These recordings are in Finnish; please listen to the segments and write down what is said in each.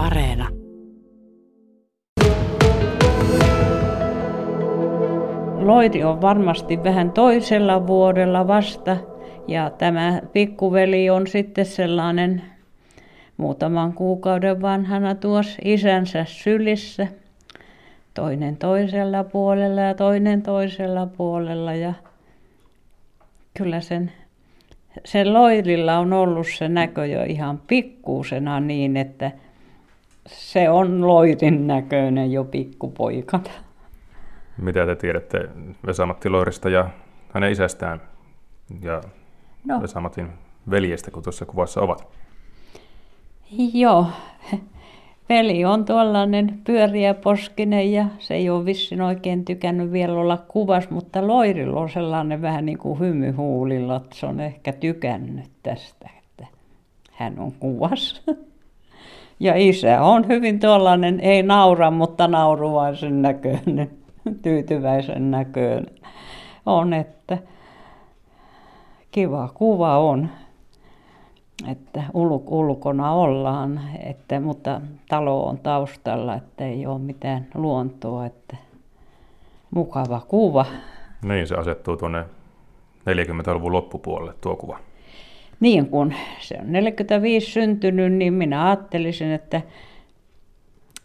Areena. Loiri on varmasti vähän toisella vuodella vasta ja tämä pikkuveli on sitten sellainen muutaman kuukauden vanhana tuossa isänsä sylissä. Toinen toisella puolella ja toinen toisella puolella ja kyllä sen, sen loirilla on ollut se näkö jo ihan pikkuusena niin, että se on loirin näköinen jo pikkupoikana. Mitä te tiedätte Vesamatti Loirista ja hänen isästään ja no. Vesamatin veljestä, kun tuossa kuvassa ovat? Joo, veli on tuollainen pyöriäposkinen ja se ei ole vissin oikein tykännyt vielä olla kuvas, mutta Loirilla on sellainen vähän niin kuin hymyhuulilla, että se on ehkä tykännyt tästä, että hän on kuvas. Ja isä on hyvin tuollainen, ei naura, mutta nauruvaisen näköinen, tyytyväisen näköinen on, että kiva kuva on että ulkona ollaan, että, mutta talo on taustalla, että ei ole mitään luontoa, että mukava kuva. Niin, se asettuu tuonne 40-luvun loppupuolelle tuo kuva. Niin, kun se on 45 syntynyt, niin minä ajattelisin, että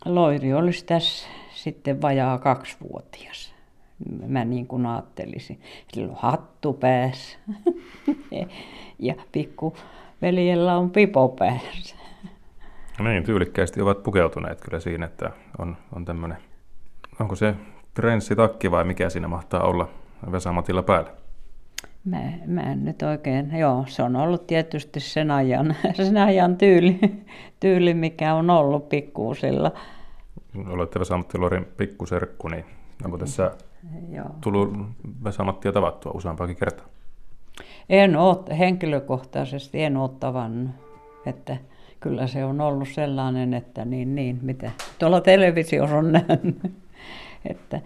Loiri olisi tässä sitten vajaa kaksivuotias. Mä niin kuin ajattelisin. Sillä on hattu päässä ja pikku veljellä on pipo päässä. No niin, tyylikkäästi ovat pukeutuneet kyllä siinä, että on, on tämmöinen, onko se trenssitakki vai mikä siinä mahtaa olla Vesamatilla päällä? Mä, mä en nyt oikein, joo, se on ollut tietysti sen ajan, sen ajan tyyli, tyyli, mikä on ollut pikkuusilla. Olette Vesamatti Lorin pikkuserkku, niin onko tässä joo. tullut Vesamattia tavattua useampaakin kertaa? En ole henkilökohtaisesti en ole tavannut, että kyllä se on ollut sellainen, että niin, niin, mitä tuolla televisiossa on nähnyt, että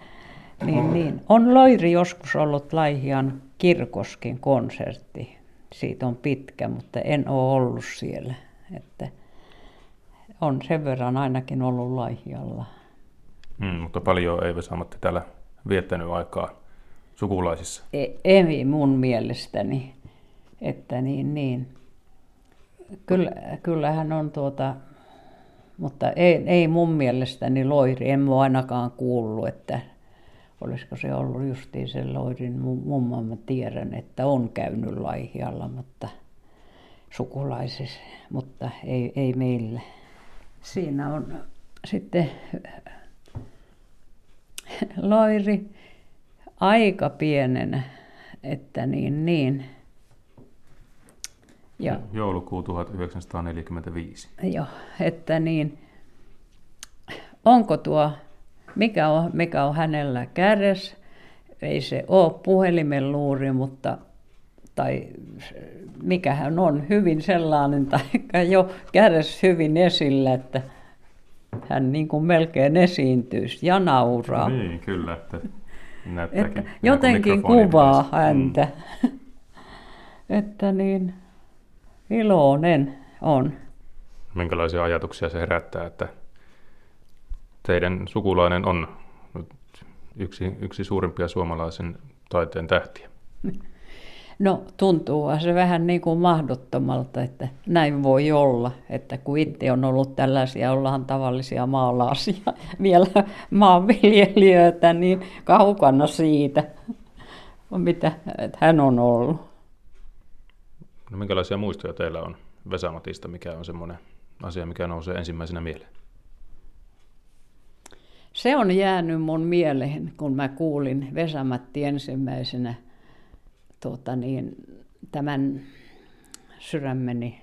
niin, niin. On Loiri joskus ollut Laihian kirkoskin konsertti. Siitä on pitkä, mutta en ole ollut siellä. Että on sen verran ainakin ollut Laihialla. Mm, mutta paljon ei Vesamatti täällä viettänyt aikaa sukulaisissa? E, ei mun mielestäni, että niin, niin. Kyllä, kyllähän on tuota, mutta ei, ei mun mielestäni Loiri, en mä ainakaan kuullut, että olisiko se ollut justiin se Loirin mummo, mä tiedän, että on käynyt Laihialla, mutta sukulaisissa, mutta ei, ei meillä. Siinä on sitten Loiri aika pienenä, että niin, niin. Ja, Joulukuu 1945. Joo, että niin. Onko tuo, mikä on, mikä on hänellä kädessä? Ei se ole puhelimen luuri, mutta tai mikä hän on, hyvin sellainen, tai jo kädessä hyvin esillä, että hän niin kuin melkein esiintyisi ja nauraa. Niin, kyllä. Että Näyttääkin, että jotenkin kuvaa häntä. Mm. että niin iloinen on. Minkälaisia ajatuksia se herättää, että teidän sukulainen on yksi, yksi suurimpia suomalaisen taiteen tähtiä? No tuntuu se vähän niin kuin mahdottomalta, että näin voi olla, että kun itse on ollut tällaisia, ollaan tavallisia maalaisia, vielä maanviljelijöitä, niin kaukana siitä, mitä että hän on ollut. No minkälaisia muistoja teillä on Vesamatista, mikä on semmoinen asia, mikä nousee ensimmäisenä mieleen? Se on jäänyt mun mieleen, kun mä kuulin Vesamatti ensimmäisenä – tuota niin, tämän sydämeni.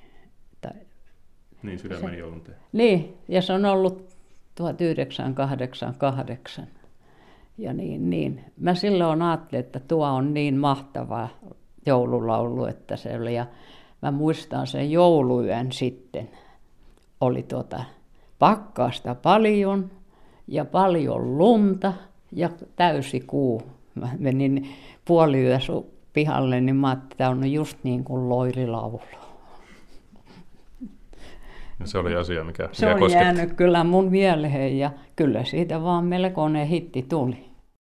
Tai, niin, sydämeni joulun tee. Niin, ja se on ollut 1988. Ja niin, niin. Mä silloin ajattelin, että tuo on niin mahtava joululaulu, että se oli. Ja mä muistan sen jouluyön sitten. Oli tuota pakkaasta paljon ja paljon lunta ja täysi kuu. Mä menin puoli pihalle, niin mä ajattelin, että tämä on just niin kuin loirilaulu. Ja se oli asia, mikä, Se mikä on kosketti. jäänyt kyllä mun mieleen ja kyllä siitä vaan melkoinen hitti tuli.